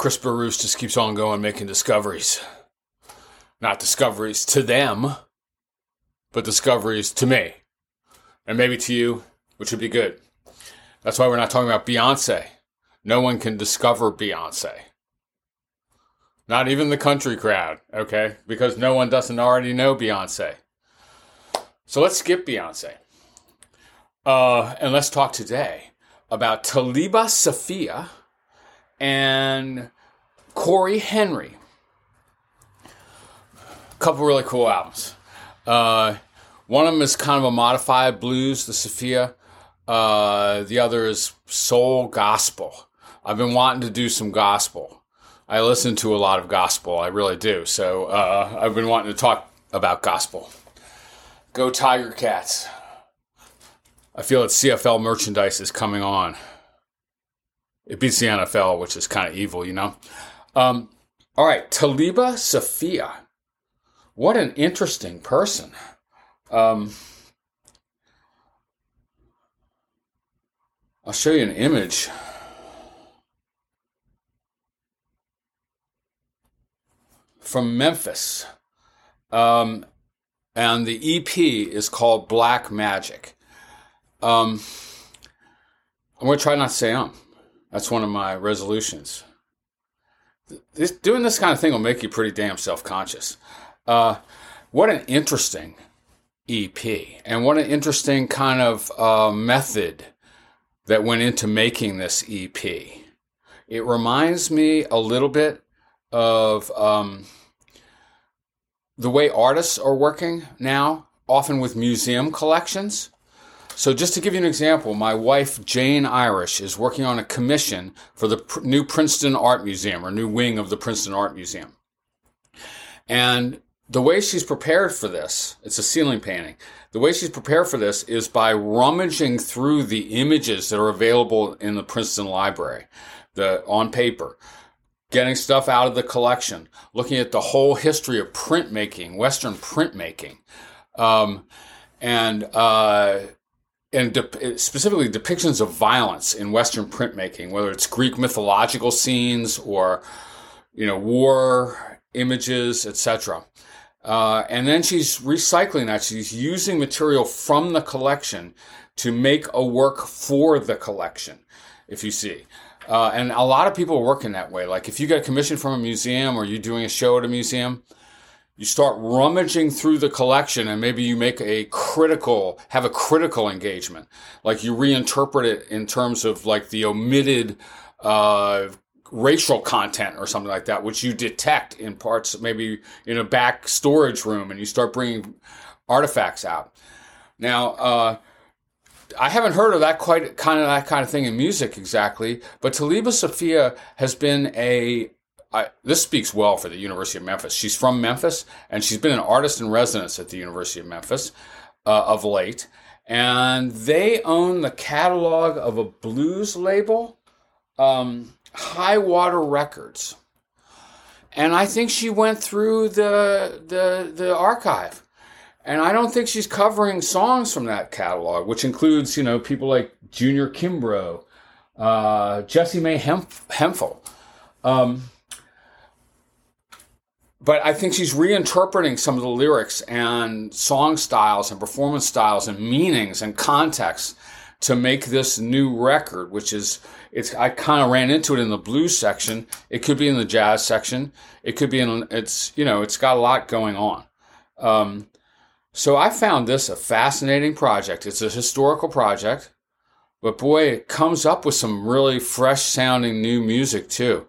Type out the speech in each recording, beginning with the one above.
CRISPR Roots just keeps on going, making discoveries. Not discoveries to them, but discoveries to me. And maybe to you, which would be good. That's why we're not talking about Beyonce. No one can discover Beyonce. Not even the country crowd, okay? Because no one doesn't already know Beyonce. So let's skip Beyonce. Uh, and let's talk today about Talibah Safiya and Cory Henry. A couple really cool albums. Uh, one of them is kind of a modified blues, the Safiya. Uh, the other is soul gospel. I've been wanting to do some gospel. I listen to a lot of gospel, I really do. So uh, I've been wanting to talk about gospel. Go Tiger Cats. I feel that CFL merchandise is coming on. It beats the NFL, which is kind of evil, you know? Um, all right, Talibah Safiya. What an interesting person. Um, I'll show you an image. From Memphis. Um, and the EP is called Black Magic. Um, I'm going to try not to say um. That's one of my resolutions. This, doing this kind of thing will make you pretty damn self conscious. Uh, what an interesting EP, and what an interesting kind of uh, method that went into making this EP. It reminds me a little bit of um, the way artists are working now, often with museum collections. So, just to give you an example, my wife, Jane Irish, is working on a commission for the new Princeton Art Museum or new wing of the Princeton Art Museum. And the way she's prepared for this, it's a ceiling painting. The way she's prepared for this is by rummaging through the images that are available in the Princeton Library, the on paper, getting stuff out of the collection, looking at the whole history of printmaking, Western printmaking, um, and uh, and de- specifically depictions of violence in Western printmaking, whether it's Greek mythological scenes or, you know, war images, etc. Uh, and then she's recycling that. She's using material from the collection to make a work for the collection, if you see. Uh, and a lot of people are working that way. Like if you get a commission from a museum or you're doing a show at a museum, you start rummaging through the collection and maybe you make a critical have a critical engagement. Like you reinterpret it in terms of like the omitted uh, racial content or something like that which you detect in parts maybe in a back storage room and you start bringing artifacts out. Now uh, I haven't heard of that quite kind of that kind of thing in music exactly, but Talibah Safiya has been a I, this speaks well for the University of Memphis. She's from Memphis, and she's been an artist in residence at the University of Memphis uh, of late. And they own the catalog of a blues label, um, High Water Records. And I think she went through the, the, the archive. And I don't think she's covering songs from that catalog, which includes, you know, people like Junior Kimbrough, uh, Jessie Mae Hemph- Hemphill. Um, but I think she's reinterpreting some of the lyrics and song styles and performance styles and meanings and context to make this new record, which is it's I kind of ran into it in the blues section. It could be in the jazz section. It could be in it's you know it's got a lot going on. Um, so I found this a fascinating project. It's a historical project, but boy, it comes up with some really fresh sounding new music too.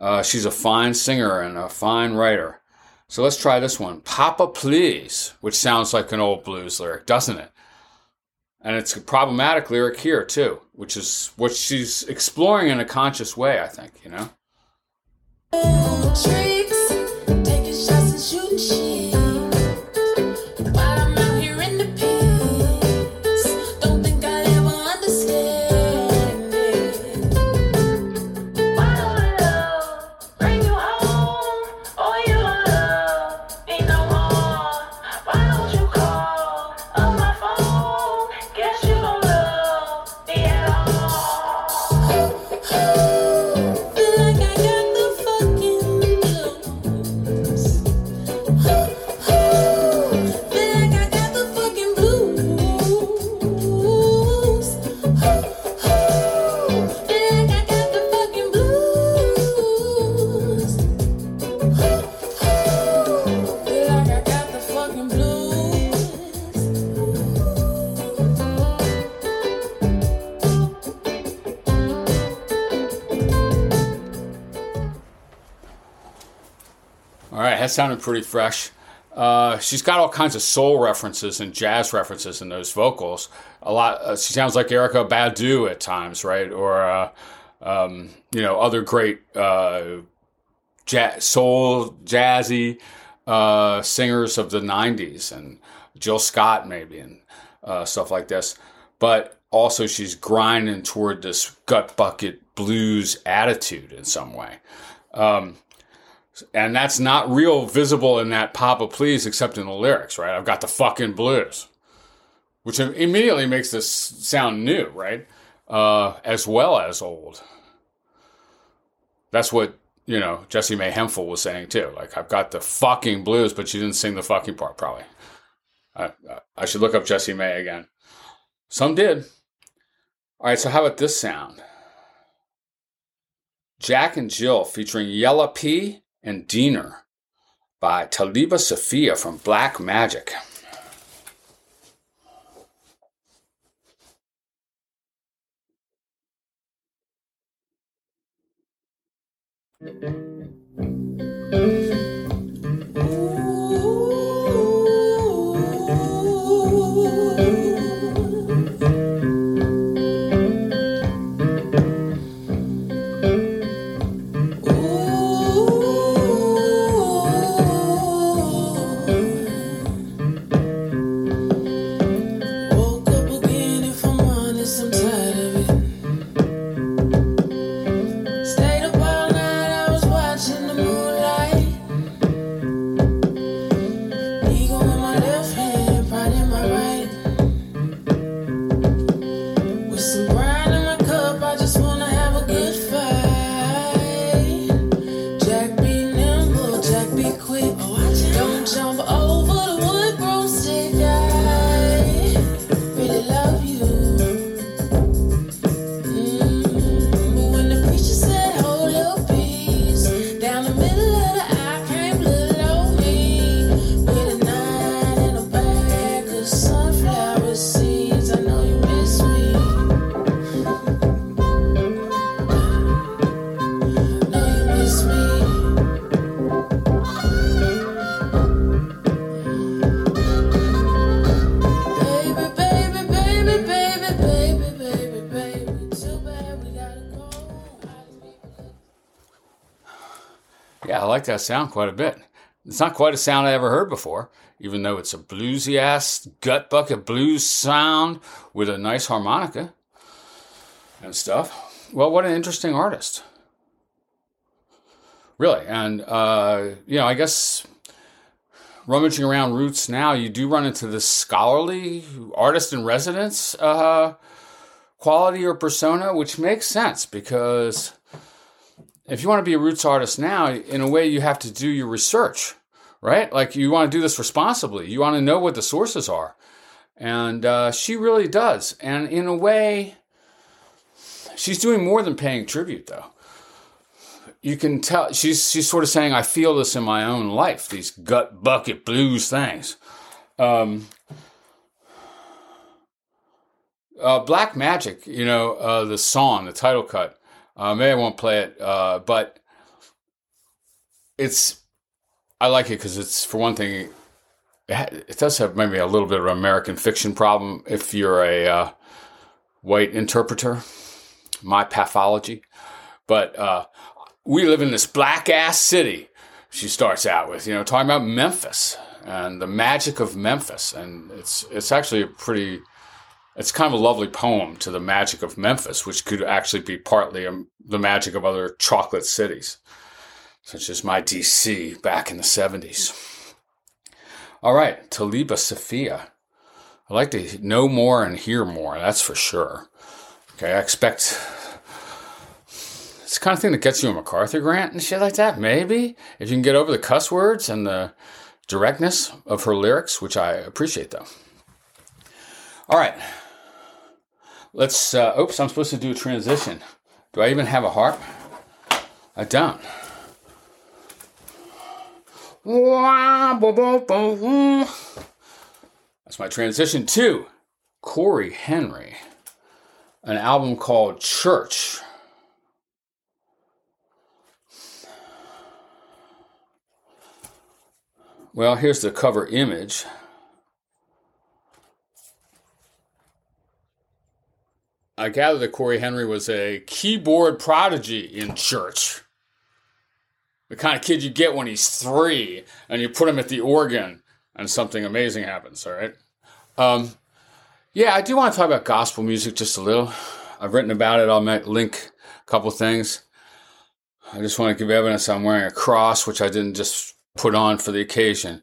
Uh, she's a fine singer and a fine writer. So let's try this one. Papa Please, which sounds like an old blues lyric, doesn't it? And it's a problematic lyric here, too, which is what she's exploring in a conscious way, I think, you know? Feel that sounded pretty fresh. Uh, she's got all kinds of soul references and jazz references in those vocals. A lot. Uh, she sounds like Erykah Badu at times, right? Or uh, um, you know, other great uh, jazz, soul, jazzy uh, singers of the '90s, and Jill Scott maybe, and uh, stuff like this. But also, she's grinding toward this gut bucket blues attitude in some way. Um, and that's not real visible in that Papa Please, except in the lyrics, right? I've got the fucking blues, which immediately makes this sound new, right? Uh, as well as old. That's what you know Jessie Mae Hemphill was saying too. Like I've got the fucking blues, but she didn't sing the fucking part. Probably. I, I should look up Jessie Mae again. Some did. All right, so how about this sound? Jack and Jill featuring Yella P and Diener by Talibah Safiya from Black Magic. Like that sound quite a bit. It's not quite a sound I ever heard before, even though it's a bluesy ass gut bucket blues sound with a nice harmonica and stuff. Well, what an interesting artist. Really. And, uh, you know, I guess rummaging around roots now, you do run into this scholarly artist in residence uh, quality or persona, which makes sense because if you want to be a roots artist now, in a way, you have to do your research, right? Like you want to do this responsibly. You want to know what the sources are. And uh, she really does. And in a way, she's doing more than paying tribute, though. You can tell she's she's sort of saying, "I feel this in my own life. These gut bucket blues things." Um, uh, Black Magic, you know, uh, the song, the title cut uh, maybe I won't play it, uh, but it's I like it because it's for one thing, it, does have maybe a little bit of an American fiction problem if you're a uh, white interpreter. My pathology, but uh, we live in this black ass city. She starts out with you know talking about Memphis and the magic of Memphis, and it's it's actually a pretty it's kind of a lovely poem to the magic of Memphis, which could actually be partly um, the magic of other chocolate cities, such as my DC back in the 70s. All right, Talibah Safiya. I'd like to know more and hear more, that's for sure. Okay, I expect it's the kind of thing that gets you a MacArthur grant and shit like that, maybe. If you can get over the cuss words and the directness of her lyrics, which I appreciate though. All right, Let's, uh, oops, I'm supposed to do a transition. Do I even have a harp? I don't. That's my transition to Cory Henry, an album called Church. Well, here's the cover image. I gather that Cory Henry was a keyboard prodigy in church. The kind of kid you get when he's three and you put him at the organ and something amazing happens, all right? Um, yeah, I do want to talk about gospel music just a little. I've written about it. I'll link a couple things. I just want to give evidence I'm wearing a cross, which I didn't just put on for the occasion.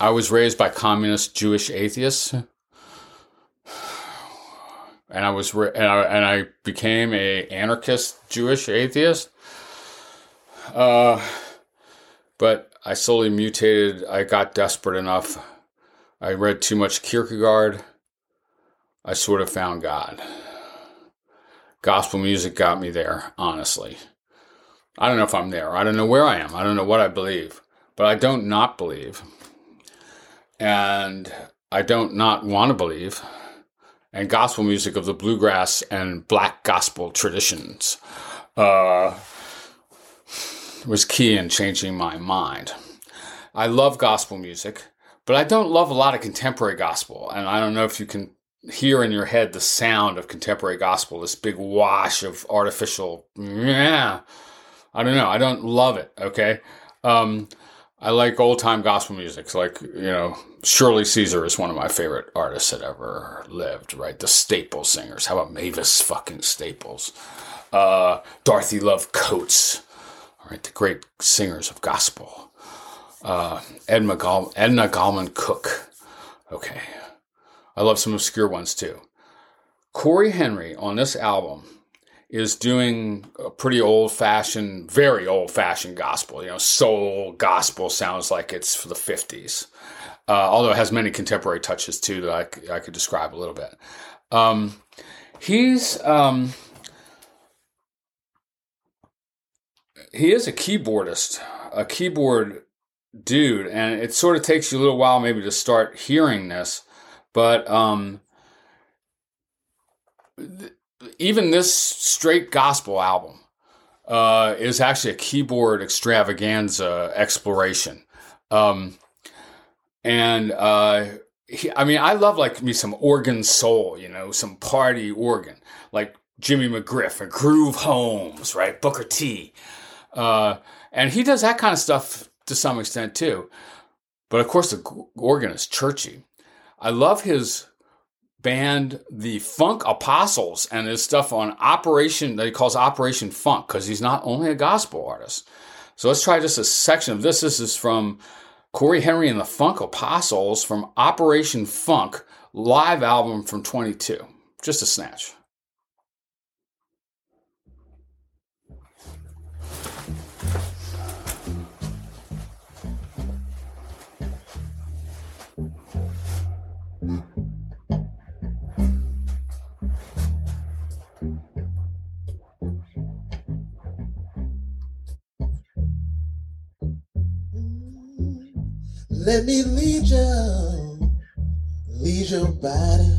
I was raised by communist Jewish atheists, and I was and I, and I became a anarchist Jewish atheist. Uh, but I slowly mutated. I got desperate enough. I read too much Kierkegaard. I sort of found God. Gospel music got me there, honestly. I don't know if I'm there. I don't know where I am. I don't know what I believe. But I don't not believe. And I don't not want to believe. And gospel music of the bluegrass and black gospel traditions uh, was key in changing my mind. I love gospel music, but I don't love a lot of contemporary gospel. And I don't know if you can hear in your head the sound of contemporary gospel, this big wash of artificial, yeah. I don't know. I don't love it. Okay. Um, I like old time gospel music. Like, you know, Shirley Caesar is one of my favorite artists that ever lived, right? The staple singers. How about Mavis fucking Staples? Uh, Dorothy Love Coates, all right? The great singers of gospel. Uh, Edna, Gall- Edna Gallman Cook. Okay. I love some obscure ones too. Cory Henry on this album is doing a pretty old fashioned, very old fashioned gospel. You know, soul gospel sounds like it's for the 50s, uh, although it has many contemporary touches too that I, I could describe a little bit. Um, he's. Um, he is a keyboardist, a keyboard dude, and it sort of takes you a little while maybe to start hearing this, but um, even this straight gospel album uh, is actually a keyboard extravaganza exploration. Um, and uh, he, I mean, I love like me some organ soul, you know, some party organ, like Jimmy McGriff and Groove Holmes, right? Booker T. Uh, and he does that kind of stuff to some extent too. But of course, the organ is churchy. I love his band the Funk Apostles and his stuff on Operation that he calls Operation Funk because he's not only a gospel artist. So let's try just a section of this. This is from Cory Henry and the Funk Apostles from Operation Funk live album from 22. Just a snatch. Let me lead you, lead your body.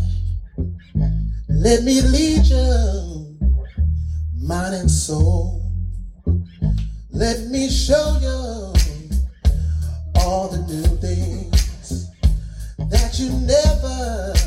Let me lead you, mind and soul. Let me show you all the new things that you never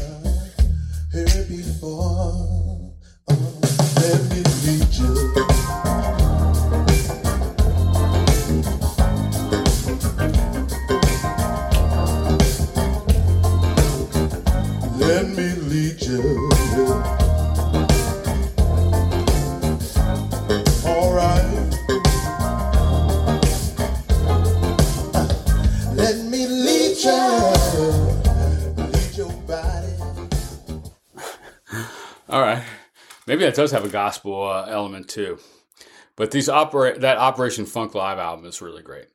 That does have a gospel uh, element too. But these opera that Operation Funk live album is really great.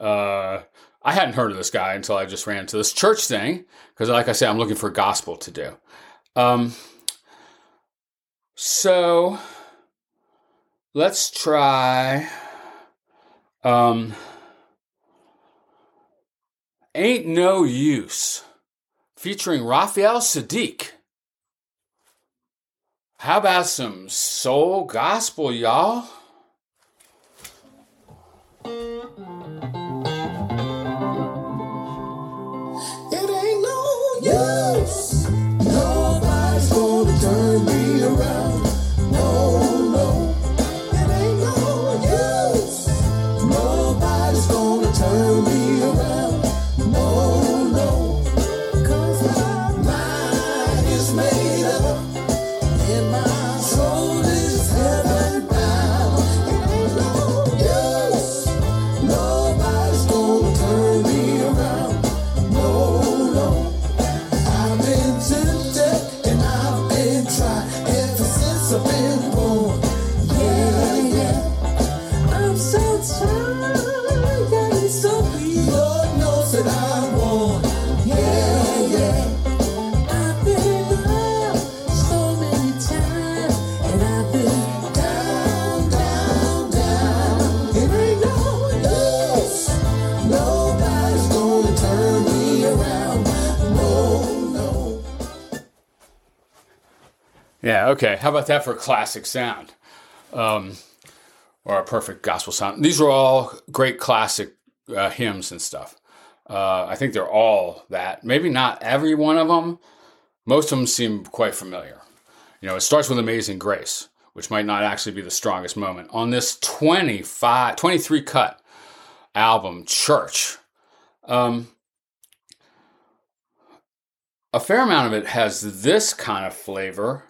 Uh, I hadn't heard of this guy until I just ran into this church thing because, like I said, I'm looking for gospel to do. Um, so let's try. Um, Ain't No Use featuring Raphael Saadiq. How about some soul gospel, y'all? Yeah, okay. How about that for a classic sound? Um, or a perfect gospel sound. These are all great classic uh, hymns and stuff. Uh, I think they're all that. Maybe not every one of them. Most of them seem quite familiar. You know, it starts with Amazing Grace, which might not actually be the strongest moment. On this 25, 23 cut album, Church, um, a fair amount of it has this kind of flavor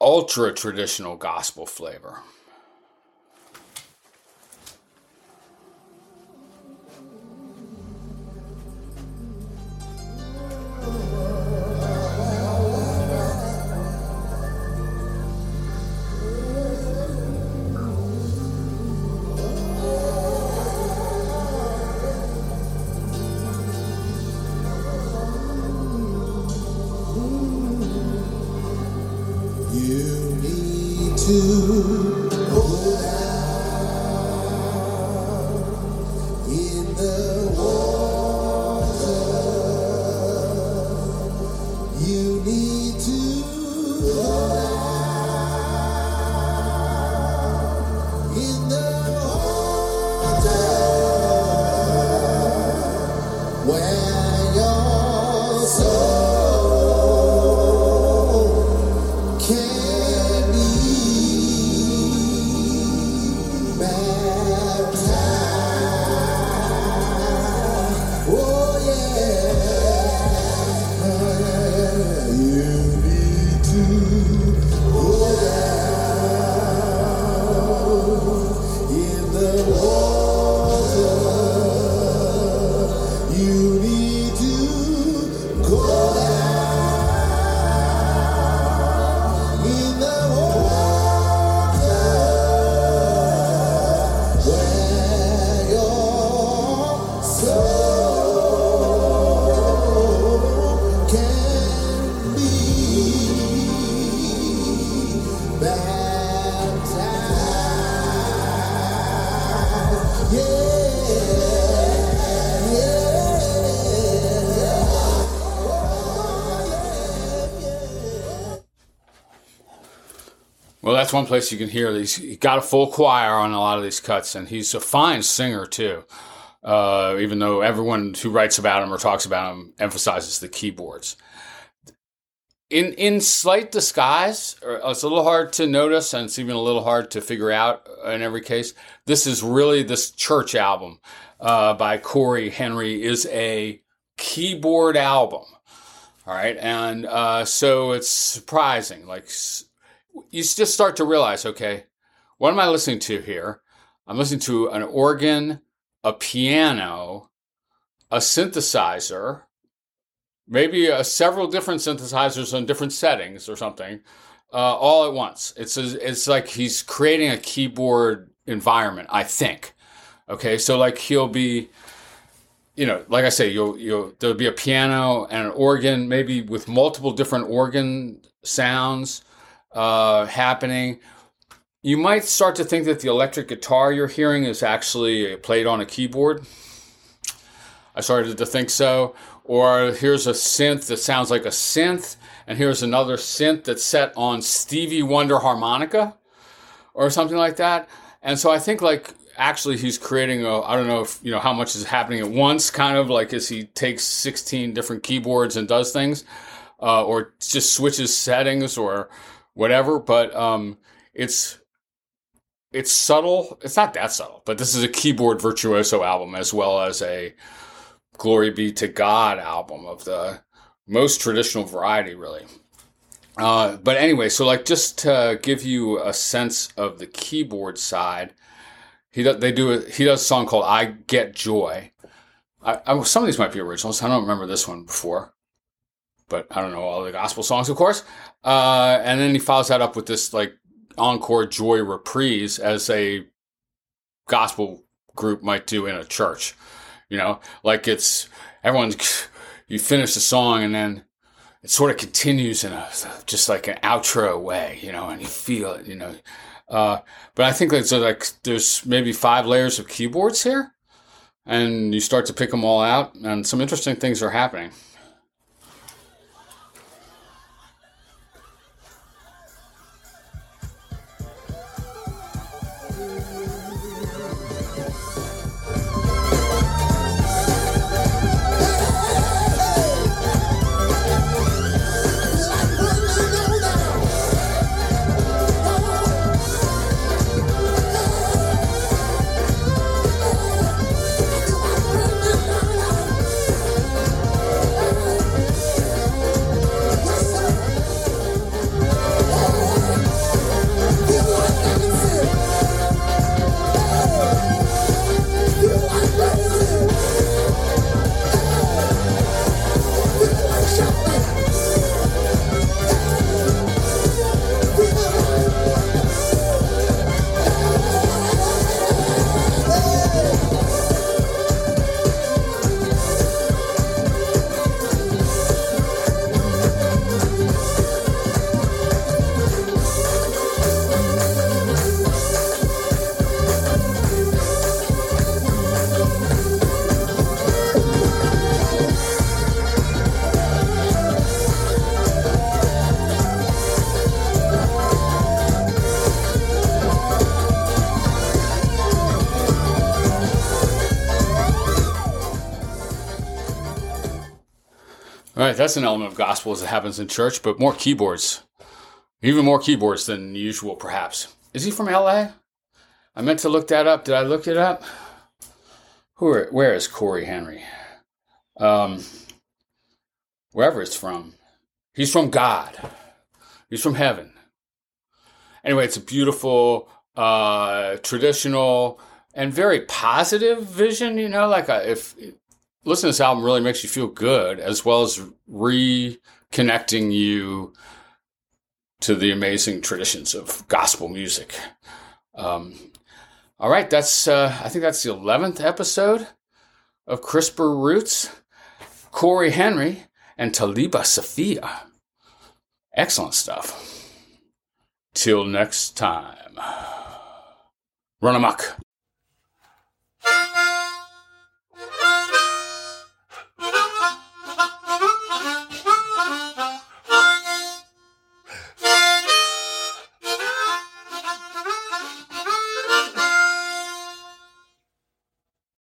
ultra traditional gospel flavor. That's one place you can hear these. He got a full choir on a lot of these cuts, and he's a fine singer too. Uh, even though everyone who writes about him or talks about him emphasizes the keyboards. In in slight disguise, or it's a little hard to notice, and it's even a little hard to figure out in every case. This is really this church album uh, by Cory Henry is a keyboard album. All right, and uh, so it's surprising. Like you just start to realize, okay, what am I listening to here? I'm listening to an organ, a piano, a synthesizer, maybe uh, several different synthesizers on different settings or something, uh, all at once. It's a, it's like he's creating a keyboard environment. I think. Okay, so like he'll be, you know, like I say, you'll you'll there'll be a piano and an organ, maybe with multiple different organ sounds uh, happening. You might start to think that the electric guitar you're hearing is actually played on a keyboard. I started to think so. Or here's a synth that sounds like a synth, and here's another synth that's set on Stevie Wonder harmonica or something like that. And so I think like actually he's creating a I don't know if you know how much is happening at once, kind of like as he takes 16 different keyboards and does things, uh, or just switches settings or whatever. But um, it's it's subtle. It's not that subtle, but this is a keyboard virtuoso album as well as a Glory Be to God album of the most traditional variety, really. Uh, but anyway, so like just to give you a sense of the keyboard side, he does, they do a, he does a song called "I Get Joy." I, I, some of these might be originals. I don't remember this one before, but I don't know all the gospel songs, of course. Uh, and then he follows that up with this like encore joy reprise as a gospel group might do in a church. You know, like it's everyone's you finish the song and then it sort of continues in a just like an outro way, you know, and you feel it, you know. Uh, but I think it's like there's maybe five layers of keyboards here, and you start to pick them all out, and some interesting things are happening. Right, that's an element of gospel as it happens in church, but more keyboards. Even more keyboards than usual, perhaps. Is he from LA? I meant to look that up. Did I look it up? Who are, where is Cory Henry? Um, wherever it's from. He's from God. He's from heaven. Anyway, it's a beautiful, uh, traditional, and very positive vision. You know, like a, if listening to this album really makes you feel good, as well as reconnecting you to the amazing traditions of gospel music. Um, all right, that's uh, I think that's the eleventh episode of CRISPR Roots. Cory Henry and Talibah Safiya. Excellent stuff. Till next time. Run amok.